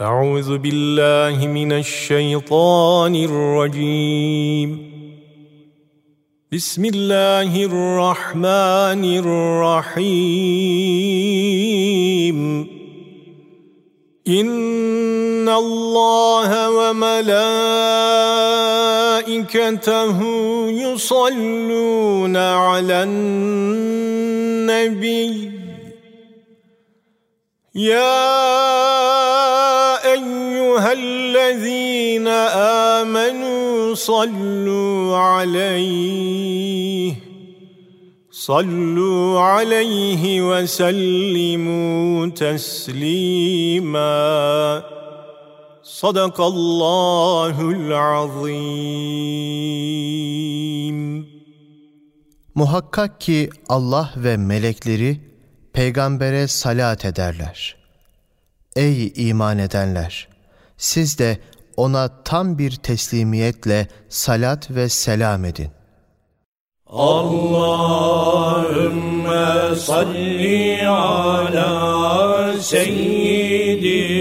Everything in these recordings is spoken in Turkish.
أعوذ بالله من الشيطان الرجيم. بسم الله الرحمن الرحيم. إن الله وملائكته يصلون على النبي. يا أيها الذين آمنوا صلوا عليه صلوا عليه وسلموا تسليما صدق الله العظيم Muhakkak ki Allah ve melekleri peygambere salat ederler. Ey iman edenler! Siz de ona tam bir teslimiyetle salat ve selam edin. Allahümme salli ala seyyidina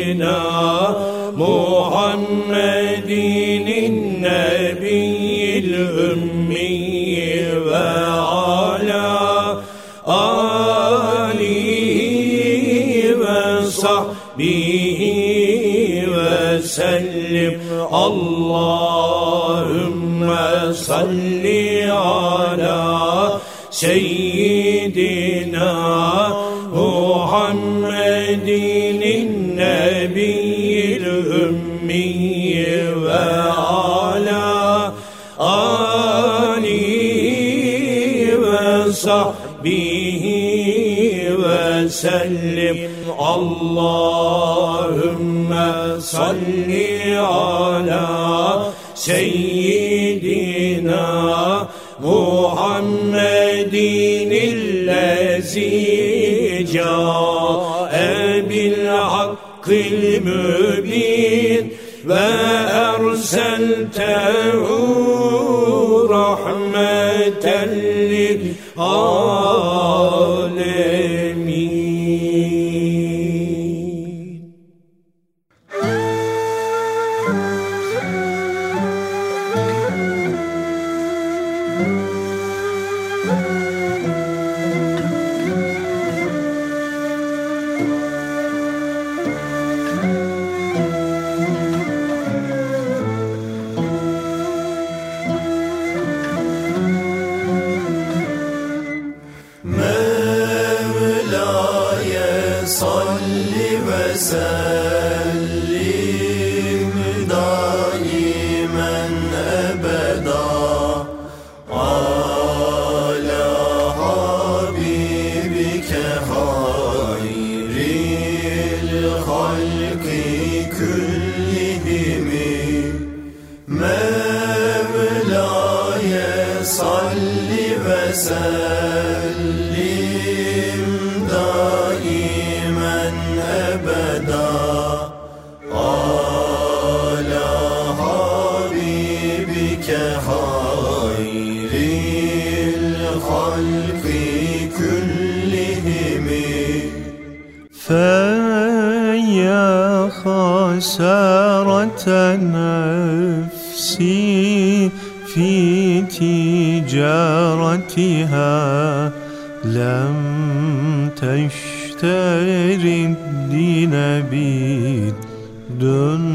Allahümme salli ala seyyidina Muhammedin nebiyyil ümmi sellim Allahümme salli ala seyyidina Muhammedin illezi ca'e bil hakkil mübin ve Mevla'ye salli ve sellim daimen ebeda ala habibike hayril halki küllihimi فيا خسارة تجارتها لم تشتري الدين بالدنيا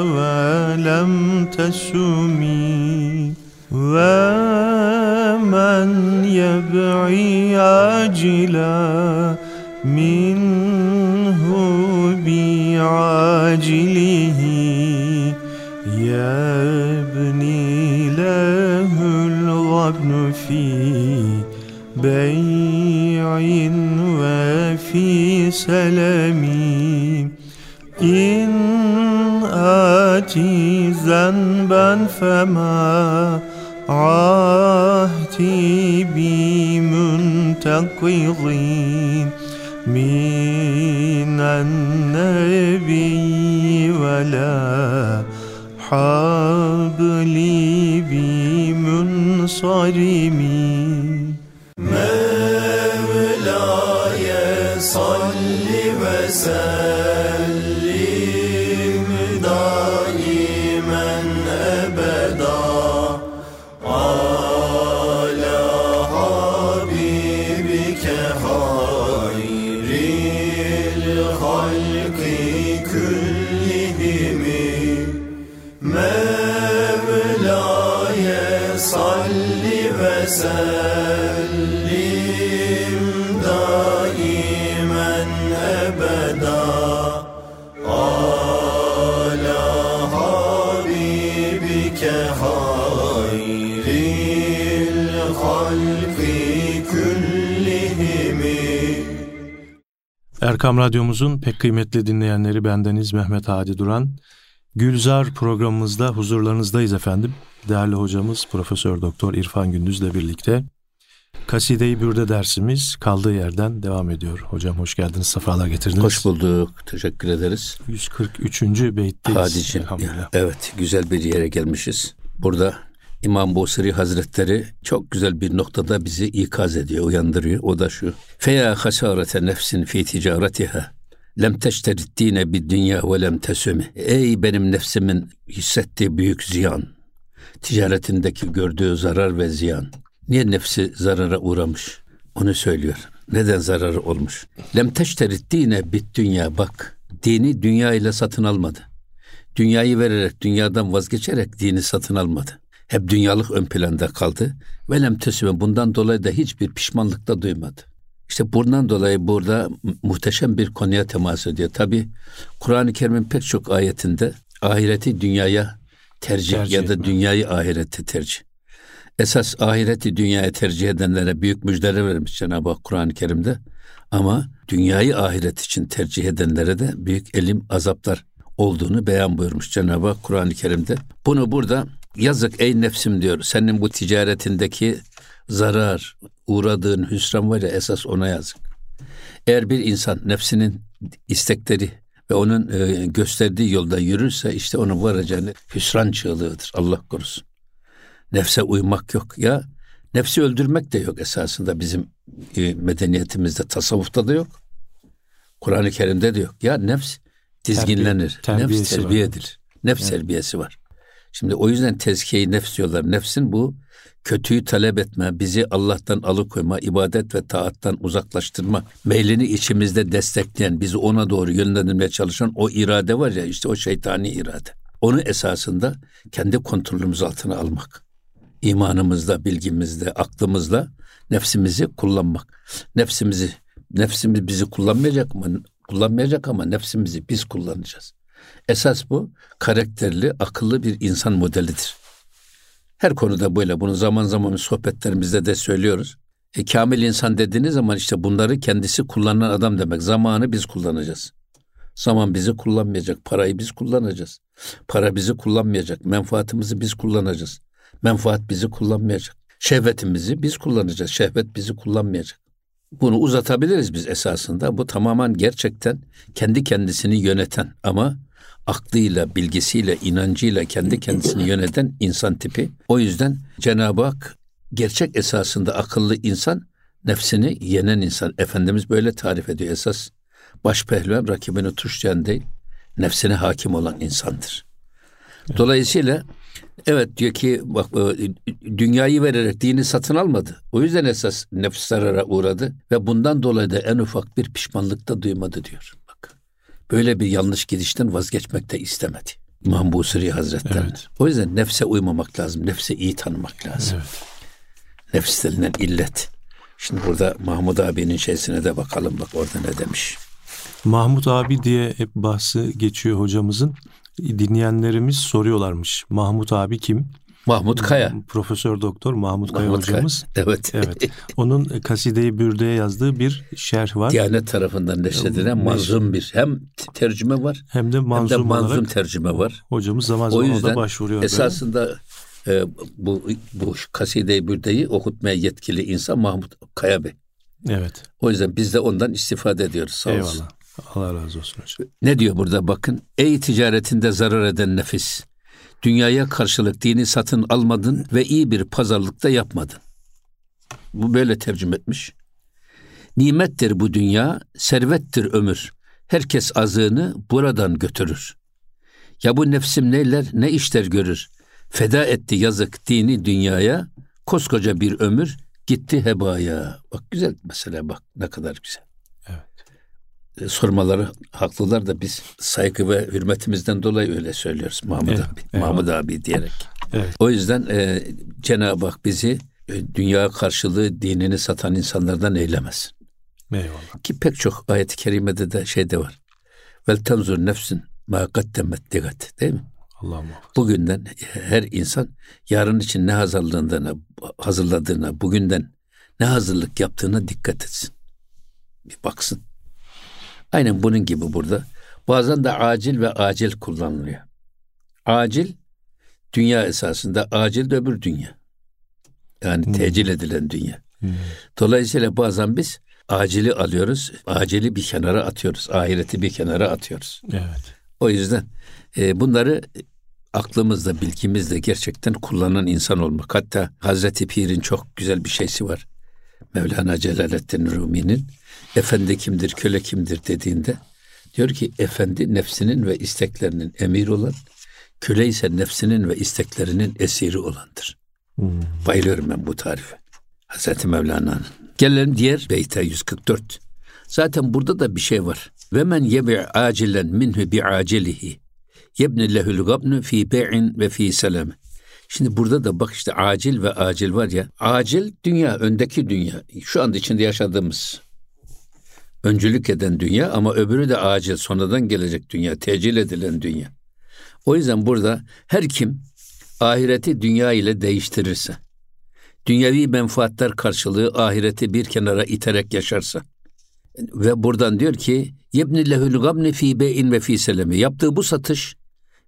ولم تسمي ومن يبعي عاجلا منه بعاجله الغبن في بيع وفي سلم إن آتي ذنبا فما عهدي بمنتقضين من النبي ولا حبلي ensarimi Mevla'ya salli ve sellem. Erkam Radyomuzun pek kıymetli dinleyenleri bendeniz Mehmet Hadi Duran. Gülzar programımızda huzurlarınızdayız efendim. Değerli hocamız Profesör Doktor İrfan Gündüz'le birlikte Kaside-i Bürde dersimiz kaldığı yerden devam ediyor. Hocam hoş geldiniz, sefalar getirdiniz. Hoş bulduk. Teşekkür ederiz. 143. beytteyiz. Hadicim. Evet, güzel bir yere gelmişiz. Burada İmam Busiri Hazretleri çok güzel bir noktada bizi ikaz ediyor, uyandırıyor. O da şu. Feya hasarete nefsin fi ticaretiha. Lem teşterit dine bir dünya ve lem tesümi. Ey benim nefsimin hissettiği büyük ziyan. Ticaretindeki gördüğü zarar ve ziyan. Niye nefsi zarara uğramış? Onu söylüyor. Neden zararı olmuş? Lem teşterit dine bit dünya bak. Dini dünya ile satın almadı. Dünyayı vererek, dünyadan vazgeçerek dini satın almadı. Hep dünyalık ön planda kaldı. Ve lem tesüme bundan dolayı da hiçbir pişmanlık da duymadı. İşte bundan dolayı burada mu- muhteşem bir konuya temas ediyor. Tabi Kur'an-ı Kerim'in pek çok ayetinde ahireti dünyaya tercih, Tercih ya da etme. dünyayı ahirette tercih. Esas ahireti dünyaya tercih edenlere büyük müjdeler vermiş Cenab-ı Hak Kur'an-ı Kerim'de. Ama dünyayı ahiret için tercih edenlere de büyük elim azaplar olduğunu beyan buyurmuş Cenab-ı Hak Kur'an-ı Kerim'de. Bunu burada yazık ey nefsim diyor. Senin bu ticaretindeki zarar, uğradığın hüsran var ya esas ona yazık. Eğer bir insan nefsinin istekleri ve onun e, gösterdiği yolda yürürse işte onun varacağını hüsran çığlığıdır. Allah korusun. Nefse uymak yok. Ya nefsi öldürmek de yok esasında bizim e, medeniyetimizde, tasavvufta da yok. Kur'an-ı Kerim'de de yok. Ya nefs dizginlenir. terbiyesi nefs var. terbiye edilir. Nefs terbiyesi var. Şimdi o yüzden tezkiye nefs diyorlar. Nefsin bu kötüyü talep etme, bizi Allah'tan alıkoyma, ibadet ve taattan uzaklaştırma, meylini içimizde destekleyen, bizi ona doğru yönlendirmeye çalışan o irade var ya işte o şeytani irade. Onu esasında kendi kontrolümüz altına almak. İmanımızla, bilgimizle, aklımızla nefsimizi kullanmak. Nefsimizi, nefsimiz bizi kullanmayacak mı? Kullanmayacak ama nefsimizi biz kullanacağız. Esas bu karakterli, akıllı bir insan modelidir. Her konuda böyle. Bunu zaman zaman sohbetlerimizde de söylüyoruz. E, kamil insan dediğiniz zaman işte bunları kendisi kullanan adam demek. Zamanı biz kullanacağız. Zaman bizi kullanmayacak. Parayı biz kullanacağız. Para bizi kullanmayacak. Menfaatimizi biz kullanacağız. Menfaat bizi kullanmayacak. Şehvetimizi biz kullanacağız. Şehvet bizi kullanmayacak. Bunu uzatabiliriz biz esasında. Bu tamamen gerçekten kendi kendisini yöneten ama aklıyla, bilgisiyle, inancıyla kendi kendisini yöneten insan tipi. O yüzden Cenab-ı Hak gerçek esasında akıllı insan, nefsini yenen insan. Efendimiz böyle tarif ediyor esas. Baş pehlivan rakibini tuşlayan değil, nefsine hakim olan insandır. Dolayısıyla evet diyor ki bak e, dünyayı vererek dini satın almadı. O yüzden esas nefs zarara uğradı ve bundan dolayı da en ufak bir pişmanlık da duymadı diyor. Böyle bir yanlış gidişten vazgeçmek de istemedi. İmam Busiri Hazretleri. Evet. O yüzden nefse uymamak lazım. Nefse iyi tanımak lazım. Evet. Nefs denilen illet. Şimdi burada Mahmud abinin şeysine de bakalım bak orada ne demiş. Mahmut abi diye hep bahsi geçiyor hocamızın. Dinleyenlerimiz soruyorlarmış. Mahmut abi kim? Mahmut Kaya. Profesör Doktor Mahmut Kaya Mahmut Kaya. hocamız. Evet. Evet. Onun Kaside-i Bürde'ye yazdığı bir şerh var. Diyanet tarafından neşredilen manzum bir hem tercüme var Hem de hem de manzum, manzum tercüme var. hocamız zaman O zaman ona da yüzden başvuruyor. böyle. esasında e, bu bu kaside-i bürdeyi okutmaya yetkili insan Mahmut Kaya Bey. Evet. O yüzden biz de ondan istifade ediyoruz. Sağ olsun. Eyvallah. Allah razı olsun hocam. Ne diyor burada bakın. Ey ticaretinde zarar eden nefis. Dünyaya karşılık dini satın almadın ve iyi bir pazarlıkta yapmadın. Bu böyle tercüme etmiş. Nimettir bu dünya, servettir ömür. Herkes azığını buradan götürür. Ya bu nefsim neyler, ne işler görür. Feda etti yazık dini dünyaya, koskoca bir ömür gitti hebaya. Bak güzel mesela bak ne kadar güzel. E, sormaları haklılar da biz saygı ve hürmetimizden dolayı öyle söylüyoruz Mahmud Evet, abi. eyvallah. Mahmud abi diyerek. Evet. O yüzden e, Cenab-ı Hak bizi e, dünya karşılığı dinini satan insanlardan eylemesin. Eyvallah. Ki pek çok ayet-i kerimede de şey de var. Vel tenzur nefsin ma kaddemet digat değil mi? Allah muhafaza. Bugünden her insan yarın için ne hazırlandığına, hazırladığına, bugünden ne hazırlık yaptığına dikkat etsin. Bir baksın. Aynen bunun gibi burada. Bazen de acil ve acil kullanılıyor. Acil dünya esasında, acil de öbür dünya. Yani tecil edilen dünya. Dolayısıyla bazen biz acili alıyoruz, acili bir kenara atıyoruz, ahireti bir kenara atıyoruz. Evet. O yüzden e, bunları aklımızda, bilgimizde gerçekten kullanan insan olmak. Hatta Hazreti Pir'in çok güzel bir şeysi var. Mevlana Celaleddin Rumi'nin efendi kimdir, köle kimdir dediğinde diyor ki efendi nefsinin ve isteklerinin emiri olan, köle ise nefsinin ve isteklerinin esiri olandır. Bayılıyorum ben bu tarife. Hazreti Mevlana'nın. Gelelim diğer beyte 144. Zaten burada da bir şey var. Ve men yebi acilen minhu bi acilihi. Yebni lehul gabnu fi be'in ve fi selam. Şimdi burada da bak işte acil ve acil var ya. Acil dünya, öndeki dünya. Şu anda içinde yaşadığımız. Öncülük eden dünya ama öbürü de acil, sonradan gelecek dünya, tecil edilen dünya. O yüzden burada her kim ahireti dünya ile değiştirirse, dünyevi menfaatler karşılığı ahireti bir kenara iterek yaşarsa ve buradan diyor ki yebni lehul gamni fi be'in ve fi selemi yaptığı bu satış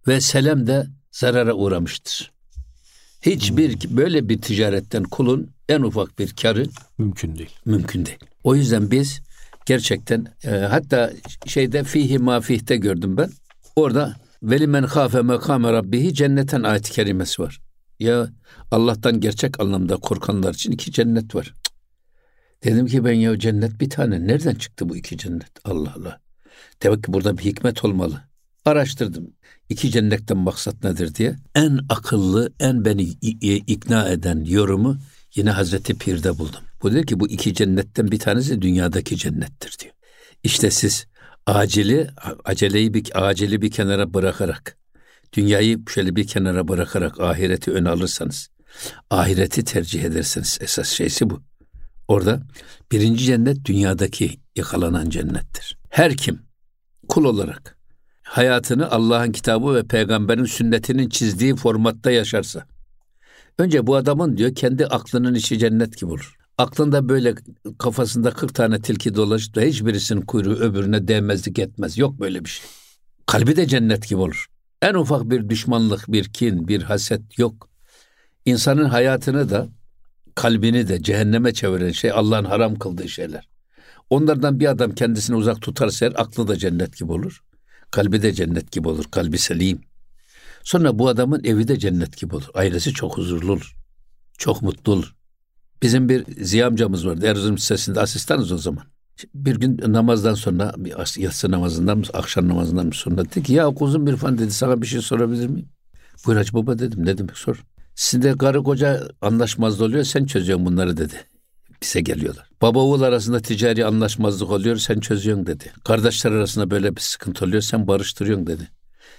ve selem de zarara uğramıştır. Hiçbir böyle bir ticaretten kulun en ufak bir karı Mümkün değil. mümkün değil. O yüzden biz gerçekten e, hatta şeyde fihi mafihte gördüm ben. Orada veli men khafe mekame rabbihi cennetten ayet-i kerimesi var. Ya Allah'tan gerçek anlamda korkanlar için iki cennet var. Dedim ki ben ya cennet bir tane. Nereden çıktı bu iki cennet? Allah Allah. Demek ki burada bir hikmet olmalı. Araştırdım. İki cennetten maksat nedir diye. En akıllı, en beni ikna eden yorumu yine Hazreti Pir'de buldum. Bu diyor ki bu iki cennetten bir tanesi dünyadaki cennettir diyor. İşte siz acili, aceleyi bir, acili bir kenara bırakarak, dünyayı şöyle bir kenara bırakarak ahireti öne alırsanız, ahireti tercih ederseniz esas şeysi bu. Orada birinci cennet dünyadaki yakalanan cennettir. Her kim kul olarak hayatını Allah'ın kitabı ve peygamberin sünnetinin çizdiği formatta yaşarsa, önce bu adamın diyor kendi aklının içi cennet gibi olur. Aklında böyle kafasında 40 tane tilki dolaşıp da hiçbirisinin kuyruğu öbürüne değmezlik etmez. Yok böyle bir şey. Kalbi de cennet gibi olur. En ufak bir düşmanlık, bir kin, bir haset yok. İnsanın hayatını da kalbini de cehenneme çeviren şey Allah'ın haram kıldığı şeyler. Onlardan bir adam kendisini uzak tutarsa aklı da cennet gibi olur. Kalbi de cennet gibi olur. Kalbi selim. Sonra bu adamın evi de cennet gibi olur. Ailesi çok huzurlu olur. Çok mutlu olur. Bizim bir Ziya amcamız vardı. Erzurum Lisesi'nde asistanız o zaman. Bir gün namazdan sonra, yatsı namazından akşam namazından sonra dedi ki ya kuzum bir fan dedi sana bir şey sorabilir miyim? Buyur Hacı Baba dedim. Ne demek sor. Sizin de karı koca anlaşmazlık oluyor sen çözüyorsun bunları dedi. Bize geliyorlar. Baba oğul arasında ticari anlaşmazlık oluyor sen çözüyorsun dedi. Kardeşler arasında böyle bir sıkıntı oluyor sen barıştırıyorsun dedi.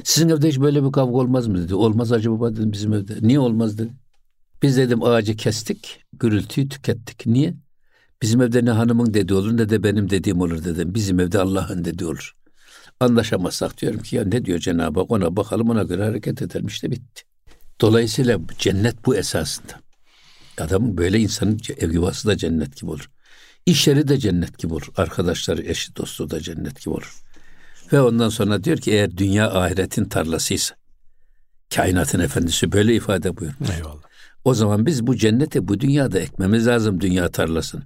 Sizin evde hiç böyle bir kavga olmaz mı dedi. Olmaz Hacı Baba dedim bizim evde. Niye olmaz dedi. Biz dedim ağacı kestik, gürültüyü tükettik. Niye? Bizim evde ne hanımın dediği olur ne de benim dediğim olur dedim. Bizim evde Allah'ın dediği olur. Anlaşamazsak diyorum ki ya ne diyor Cenab-ı Hak ona bakalım ona göre hareket edelim işte bitti. Dolayısıyla cennet bu esasında. Adamın böyle insanın ev yuvası da cennet gibi olur. İş yeri de cennet gibi olur. Arkadaşları, eşi, dostu da cennet gibi olur. Ve ondan sonra diyor ki eğer dünya ahiretin tarlasıysa, kainatın efendisi böyle ifade buyurmuş. Eyvallah. O zaman biz bu cenneti bu dünyada ekmemiz lazım dünya tarlasını.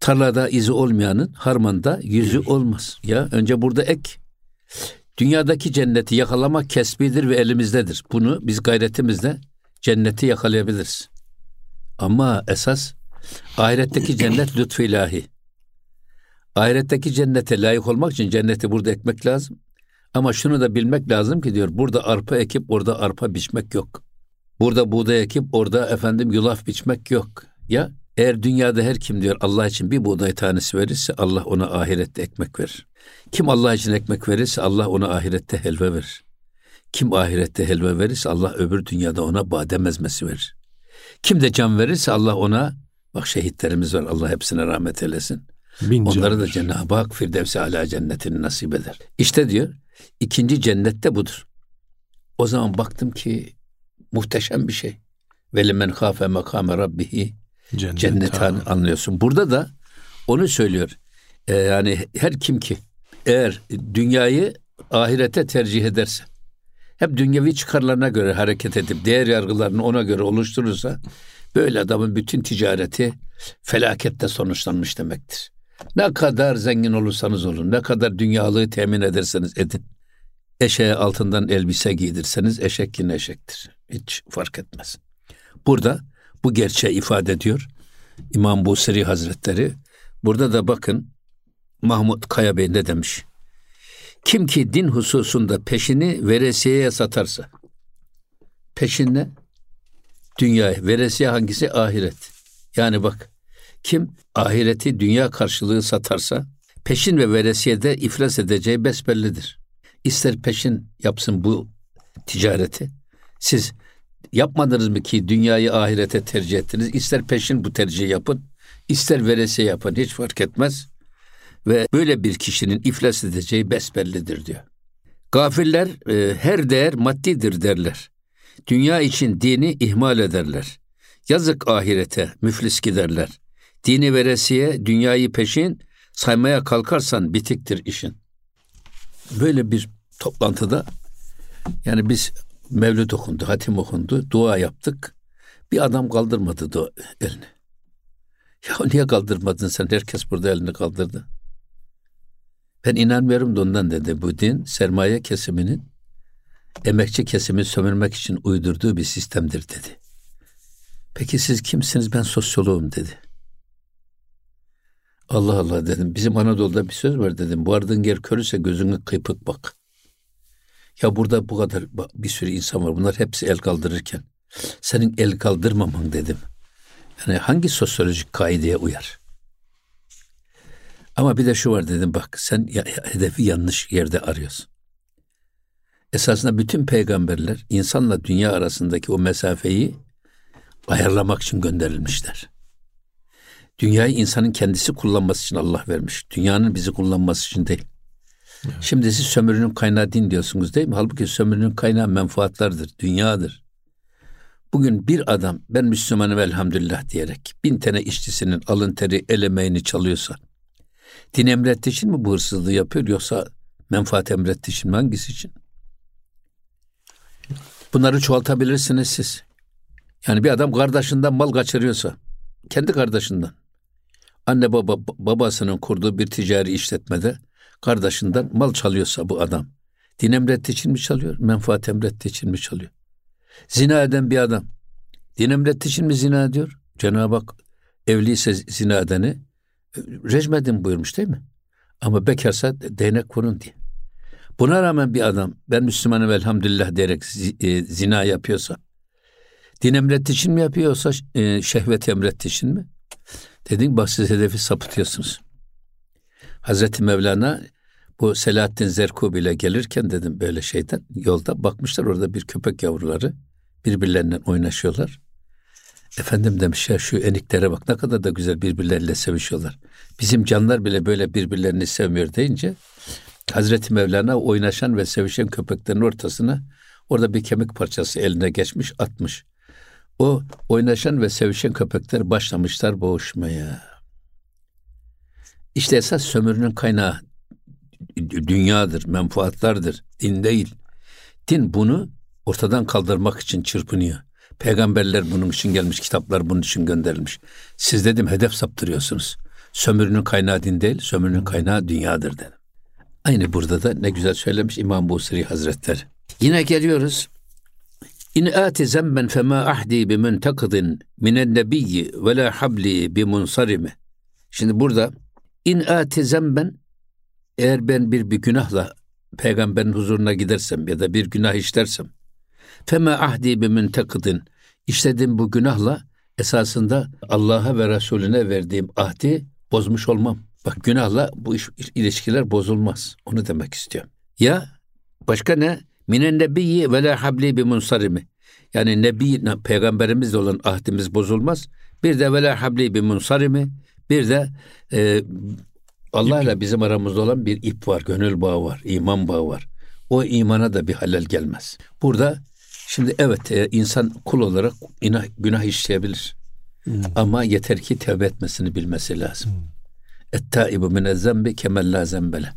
Tarlada izi olmayanın harmanda yüzü olmaz. Ya önce burada ek. Dünyadaki cenneti yakalamak kesbidir ve elimizdedir. Bunu biz gayretimizle cenneti yakalayabiliriz. Ama esas ahiretteki cennet lütfu ilahi. Ahiretteki cennete layık olmak için cenneti burada ekmek lazım. Ama şunu da bilmek lazım ki diyor burada arpa ekip orada arpa biçmek yok. Burada buğday ekip orada efendim yulaf biçmek yok. Ya Eğer dünyada her kim diyor Allah için bir buğday tanesi verirse Allah ona ahirette ekmek verir. Kim Allah için ekmek verirse Allah ona ahirette helva verir. Kim ahirette helva verirse Allah öbür dünyada ona badem ezmesi verir. Kim de can verirse Allah ona bak şehitlerimiz var Allah hepsine rahmet eylesin. Bin Onları da. Cenab-ı Hak Firdevs-i Ala cennetini nasip eder. İşte diyor ikinci cennette budur. O zaman baktım ki muhteşem bir şey. Velimen khafe makame rabbihi Cennet, anlıyorsun. Burada da onu söylüyor. Ee, yani her kim ki eğer dünyayı ahirete tercih ederse hep dünyevi çıkarlarına göre hareket edip değer yargılarını ona göre oluşturursa böyle adamın bütün ticareti felakette sonuçlanmış demektir. Ne kadar zengin olursanız olun, ne kadar dünyalığı temin ederseniz edin. Eşeğe altından elbise giydirseniz eşek yine eşektir. Hiç fark etmez. Burada bu gerçeği ifade ediyor İmam Busiri Hazretleri. Burada da bakın Mahmut Kaya Bey ne demiş? Kim ki din hususunda peşini veresiyeye satarsa, peşin ne? Veresiye hangisi? Ahiret. Yani bak, kim ahireti dünya karşılığı satarsa, peşin ve veresiyede iflas edeceği besbellidir. İster peşin yapsın bu ticareti, siz yapmadınız mı ki dünyayı ahirete tercih ettiniz? İster peşin bu tercihi yapın, ister veresiye yapın, hiç fark etmez. Ve böyle bir kişinin iflas edeceği besbellidir diyor. Gafiller e, her değer maddidir derler. Dünya için dini ihmal ederler. Yazık ahirete müflis giderler. Dini veresiye, dünyayı peşin saymaya kalkarsan bitiktir işin. Böyle bir toplantıda yani biz mevlüt okundu, hatim okundu, dua yaptık. Bir adam kaldırmadı dua, elini. Ya niye kaldırmadın sen? Herkes burada elini kaldırdı. Ben inanmıyorum da ondan dedi. Bu din sermaye kesiminin emekçi kesimi sömürmek için uydurduğu bir sistemdir dedi. Peki siz kimsiniz? Ben sosyoloğum dedi. Allah Allah dedim. Bizim Anadolu'da bir söz var dedim. Vardığın yer körüse gözünü kıypık bak. Ya burada bu kadar bir sürü insan var. Bunlar hepsi el kaldırırken. Senin el kaldırmaman dedim. Yani hangi sosyolojik kaideye uyar? Ama bir de şu var dedim bak sen ya, hedefi yanlış yerde arıyorsun. Esasında bütün peygamberler insanla dünya arasındaki o mesafeyi ayarlamak için gönderilmişler. Dünyayı insanın kendisi kullanması için Allah vermiş. Dünyanın bizi kullanması için değil. Şimdi siz sömürünün kaynağı din diyorsunuz değil mi? Halbuki sömürünün kaynağı menfaatlardır, dünyadır. Bugün bir adam ben Müslümanım elhamdülillah diyerek bin tane işçisinin alın teri el emeğini çalıyorsa din emrettiği için mi bu hırsızlığı yapıyor yoksa menfaat emrettiği için mi hangisi için? Bunları çoğaltabilirsiniz siz. Yani bir adam kardeşinden mal kaçırıyorsa kendi kardeşinden anne baba babasının kurduğu bir ticari işletmede kardeşinden mal çalıyorsa bu adam din emrettiği için mi çalıyor? Menfaat emrettiği için mi çalıyor? Zina eden bir adam din emrettiği için mi zina ediyor? Cenab-ı Hak evliyse zina edeni e, rejmedin buyurmuş değil mi? Ama bekarsa değnek vurun diye. Buna rağmen bir adam ben Müslümanım elhamdülillah diyerek e, zina yapıyorsa din emrettiği için mi yapıyorsa e, şehvet emrettiği için mi? Dedim bak siz hedefi sapıtıyorsunuz. Hazreti Mevlana bu Selahaddin Zerkub ile gelirken dedim böyle şeyden yolda bakmışlar orada bir köpek yavruları birbirlerinden oynaşıyorlar. Efendim demiş ya şu eniklere bak ne kadar da güzel birbirleriyle sevişiyorlar. Bizim canlar bile böyle birbirlerini sevmiyor deyince Hazreti Mevlana oynaşan ve sevişen köpeklerin ortasına orada bir kemik parçası eline geçmiş atmış. O oynaşan ve sevişen köpekler başlamışlar boğuşmaya. İşte esas sömürünün kaynağı dünyadır, menfaatlardır, din değil. Din bunu ortadan kaldırmak için çırpınıyor. Peygamberler bunun için gelmiş, kitaplar bunun için gönderilmiş. Siz dedim hedef saptırıyorsunuz. Sömürünün kaynağı din değil, sömürünün kaynağı dünyadır dedim. Aynı burada da ne güzel söylemiş İmam Busiri Hazretleri. Yine geliyoruz. İn ati zemben fema ahdi bi muntakidin minen nebiyyi ve la habli bi munsarimi. Şimdi burada in ati zemben eğer ben bir bir günahla peygamberin huzuruna gidersem ya da bir günah işlersem fema ahdi bi muntakidin işlediğim bu günahla esasında Allah'a ve Resulüne verdiğim ahdi bozmuş olmam. Bak günahla bu iş, ilişkiler bozulmaz. Onu demek istiyorum. Ya başka ne? Minen nebiyyi ve la habli bi munsarimi. Yani nebi peygamberimizle olan ahdimiz bozulmaz. Bir de ve la habli bi munsarimi. Bir de e, Allah ile bizim aramızda olan bir ip var, gönül bağı var, iman bağı var. O imana da bir halel gelmez. Burada şimdi evet e, insan kul olarak inah, günah işleyebilir. Ama yeter ki tevbe etmesini bilmesi lazım. Et-taibu min zembi kemel la zembele.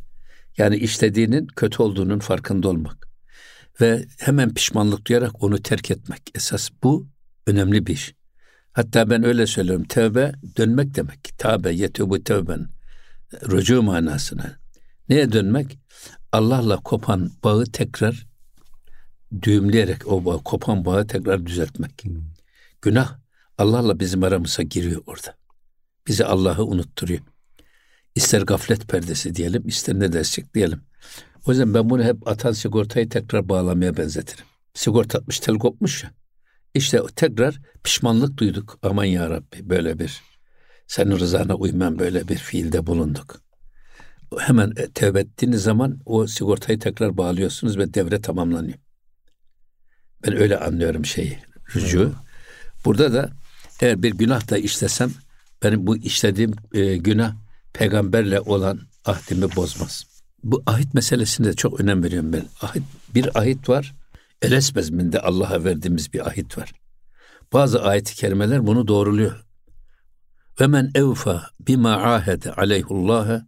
Yani işlediğinin kötü olduğunun farkında olmak. Ve hemen pişmanlık duyarak onu terk etmek. Esas bu önemli bir iş. Hatta ben öyle söylüyorum. Tevbe dönmek demek. Tabe yetubu tevben. Rücu manasına. Neye dönmek? Allah'la kopan bağı tekrar düğümleyerek o bağı, kopan bağı tekrar düzeltmek. Günah Allah'la bizim aramıza giriyor orada. Bizi Allah'ı unutturuyor. İster gaflet perdesi diyelim, ister ne dersek diyelim. O yüzden ben bunu hep atan sigortayı tekrar bağlamaya benzetirim. Sigorta atmış, tel kopmuş ya. İşte tekrar pişmanlık duyduk. Aman ya Rabbi böyle bir senin rızana uymayan böyle bir fiilde bulunduk. Hemen e, tevbe ettiğiniz zaman o sigortayı tekrar bağlıyorsunuz ve devre tamamlanıyor. Ben öyle anlıyorum şeyi, rücu. Burada da eğer bir günah da işlesem benim bu işlediğim e, günah peygamberle olan ahdimi bozmaz. Bu ahit meselesinde çok önem veriyorum ben. Ahit, bir ahit var. Eles bezminde Allah'a verdiğimiz bir ahit var. Bazı ayet-i kerimeler bunu doğruluyor. Ve men evfa bima ahede aleyhullâhe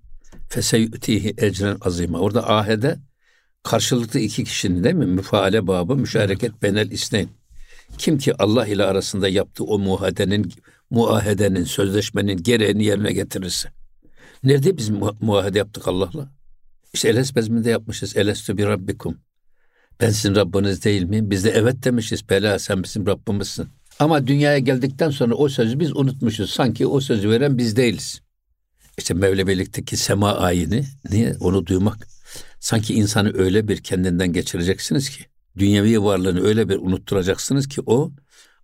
feseyütihi ecren azima. Orada ahede karşılıklı iki kişinin değil mi? Müfaale babı, müşareket benel isneyn. Kim ki Allah ile arasında yaptığı o muhadenin, muahedenin, sözleşmenin gereğini yerine getirirse. Nerede biz mu- muahede yaptık Allah'la? İşte Eles bezminde yapmışız. Elestü bir Rabbikum. Ben sizin Rabbiniz değil miyim? Biz de evet demişiz. Bela sen bizim Rabbimizsin. Ama dünyaya geldikten sonra o sözü biz unutmuşuz. Sanki o sözü veren biz değiliz. İşte Mevlevilik'teki sema ayini, niye? Onu duymak. Sanki insanı öyle bir kendinden geçireceksiniz ki, dünyevi varlığını öyle bir unutturacaksınız ki o,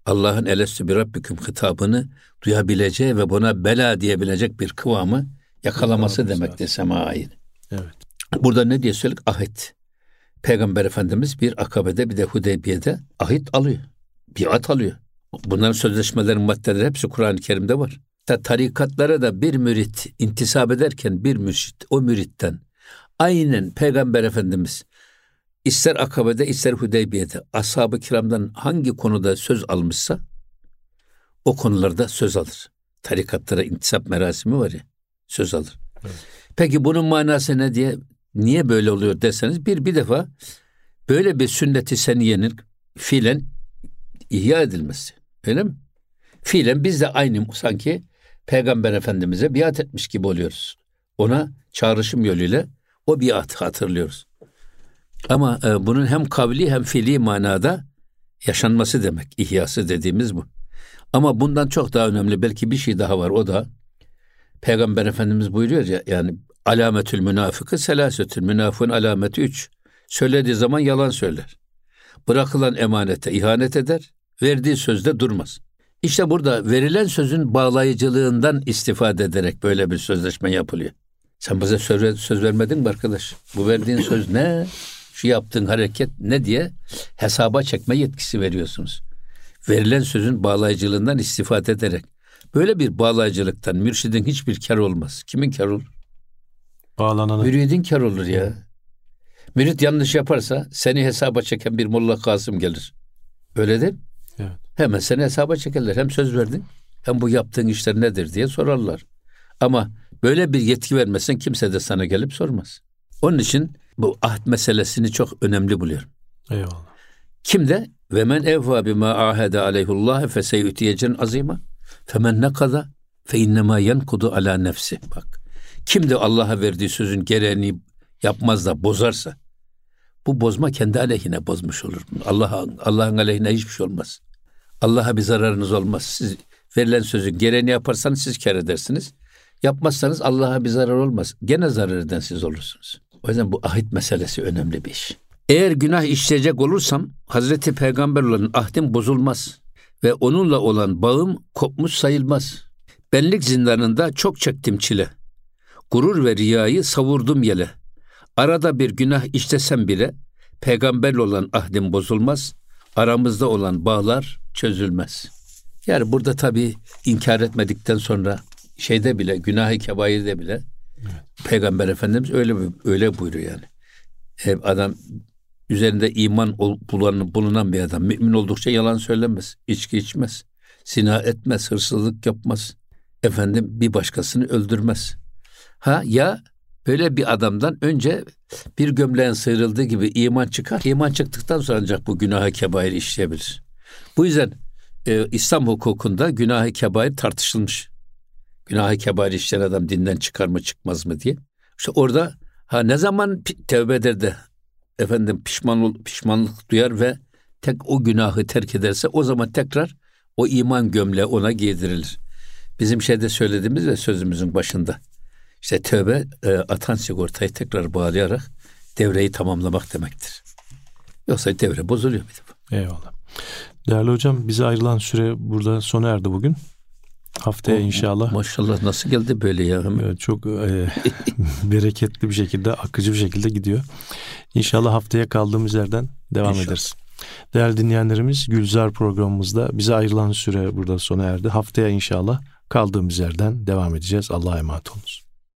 Allah'ın elestü bir Rabbiküm hitabını duyabileceği ve buna bela diyebilecek bir kıvamı yakalaması demektir sema ayini. Evet. Burada ne diye söyledik? Ahit. Peygamber Efendimiz bir akabede bir de Hudeybiye'de ahit alıyor. Biat alıyor. Bunların sözleşmelerin maddeleri hepsi Kur'an-ı Kerim'de var. Ta tarikatlara da bir mürit intisap ederken bir mürşit o müritten aynen Peygamber Efendimiz ister akabede ister Hudeybiye'de ashab-ı kiramdan hangi konuda söz almışsa o konularda söz alır. Tarikatlara intisap merasimi var ya söz alır. Peki bunun manası ne diye niye böyle oluyor derseniz bir bir defa böyle bir sünneti seniyenin fiilen ihya edilmesi. Öyle mi? Fiilen biz de aynı sanki Peygamber Efendimiz'e biat etmiş gibi oluyoruz. Ona çağrışım yoluyla o biatı hatırlıyoruz. Ama e, bunun hem kavli hem fiili manada yaşanması demek. İhyası dediğimiz bu. Ama bundan çok daha önemli belki bir şey daha var. O da Peygamber Efendimiz buyuruyor ya yani alametül münafıkı selasetül münafığın alameti üç. Söylediği zaman yalan söyler. Bırakılan emanete ihanet eder. Verdiği sözde durmaz. İşte burada verilen sözün bağlayıcılığından istifade ederek böyle bir sözleşme yapılıyor. Sen bize söz, söz vermedin mi arkadaş? Bu verdiğin söz ne? Şu yaptığın hareket ne diye hesaba çekme yetkisi veriyorsunuz. Verilen sözün bağlayıcılığından istifade ederek. Böyle bir bağlayıcılıktan mürşidin hiçbir kar olmaz. Kimin kar olur? Bağlananı. Müridin kar olur ya. Mürit yanlış yaparsa seni hesaba çeken bir Molla Kasım gelir. Öyle değil mi? Evet. Hemen seni hesaba çekerler. Hem söz verdin hem bu yaptığın işler nedir diye sorarlar. Ama böyle bir yetki vermesen kimse de sana gelip sormaz. Onun için bu ahd meselesini çok önemli buluyorum. Eyvallah. Kim de ve men evfa bima ahede aleyhullah fe seyütiyecen azima femen nekada fe innema yenkudu ala nefsi. Bak kim de Allah'a verdiği sözün gereğini yapmaz da bozarsa bu bozma kendi aleyhine bozmuş olur. Allah Allah'ın aleyhine hiçbir şey olmaz. Allah'a bir zararınız olmaz. Siz verilen sözün gereğini yaparsanız siz kar edersiniz. Yapmazsanız Allah'a bir zarar olmaz. Gene zarar eden siz olursunuz. O yüzden bu ahit meselesi önemli bir iş. Eğer günah işleyecek olursam Hazreti Peygamber olan ahdim bozulmaz. ve onunla olan bağım kopmuş sayılmaz. Benlik zindanında çok çektim çile. Gurur ve riyayı savurdum yele. Arada bir günah işlesem bile peygamberle olan ahdim bozulmaz. Aramızda olan bağlar çözülmez. Yani burada tabii inkar etmedikten sonra şeyde bile günah-ı kebairde bile Peygamber Efendimiz öyle öyle buyuruyor yani. Hep adam üzerinde iman bulan, bulunan bir adam. Mümin oldukça yalan söylemez, içki içmez, zina etmez, hırsızlık yapmaz. Efendim bir başkasını öldürmez. Ha ya böyle bir adamdan önce bir gömleğin sıyrıldığı gibi iman çıkar. İman çıktıktan sonra ancak bu günah-ı kebair işleyebilir. Bu yüzden e, İslam hukukunda günah-ı kebair tartışılmış. Günah-ı kebair işleyen adam dinden çıkar mı çıkmaz mı diye. İşte orada ha ne zaman tevbe eder de efendim pişman ol, pişmanlık duyar ve tek o günahı terk ederse o zaman tekrar o iman gömleği ona giydirilir. Bizim şeyde söylediğimiz ve sözümüzün başında. İşte tövbe e, atan sigortayı tekrar bağlayarak devreyi tamamlamak demektir. Yoksa devre bozuluyor bir defa. Eyvallah. Değerli hocam bize ayrılan süre burada sona erdi bugün. Haftaya inşallah Maşallah nasıl geldi böyle ya? Evet, çok e, bereketli bir şekilde, akıcı bir şekilde gidiyor. İnşallah haftaya kaldığımız yerden devam İnşallah. ederiz. Değerli dinleyenlerimiz Gülzar programımızda bize ayrılan süre burada sona erdi. Haftaya inşallah kaldığımız yerden devam edeceğiz. Allah'a emanet olunuz.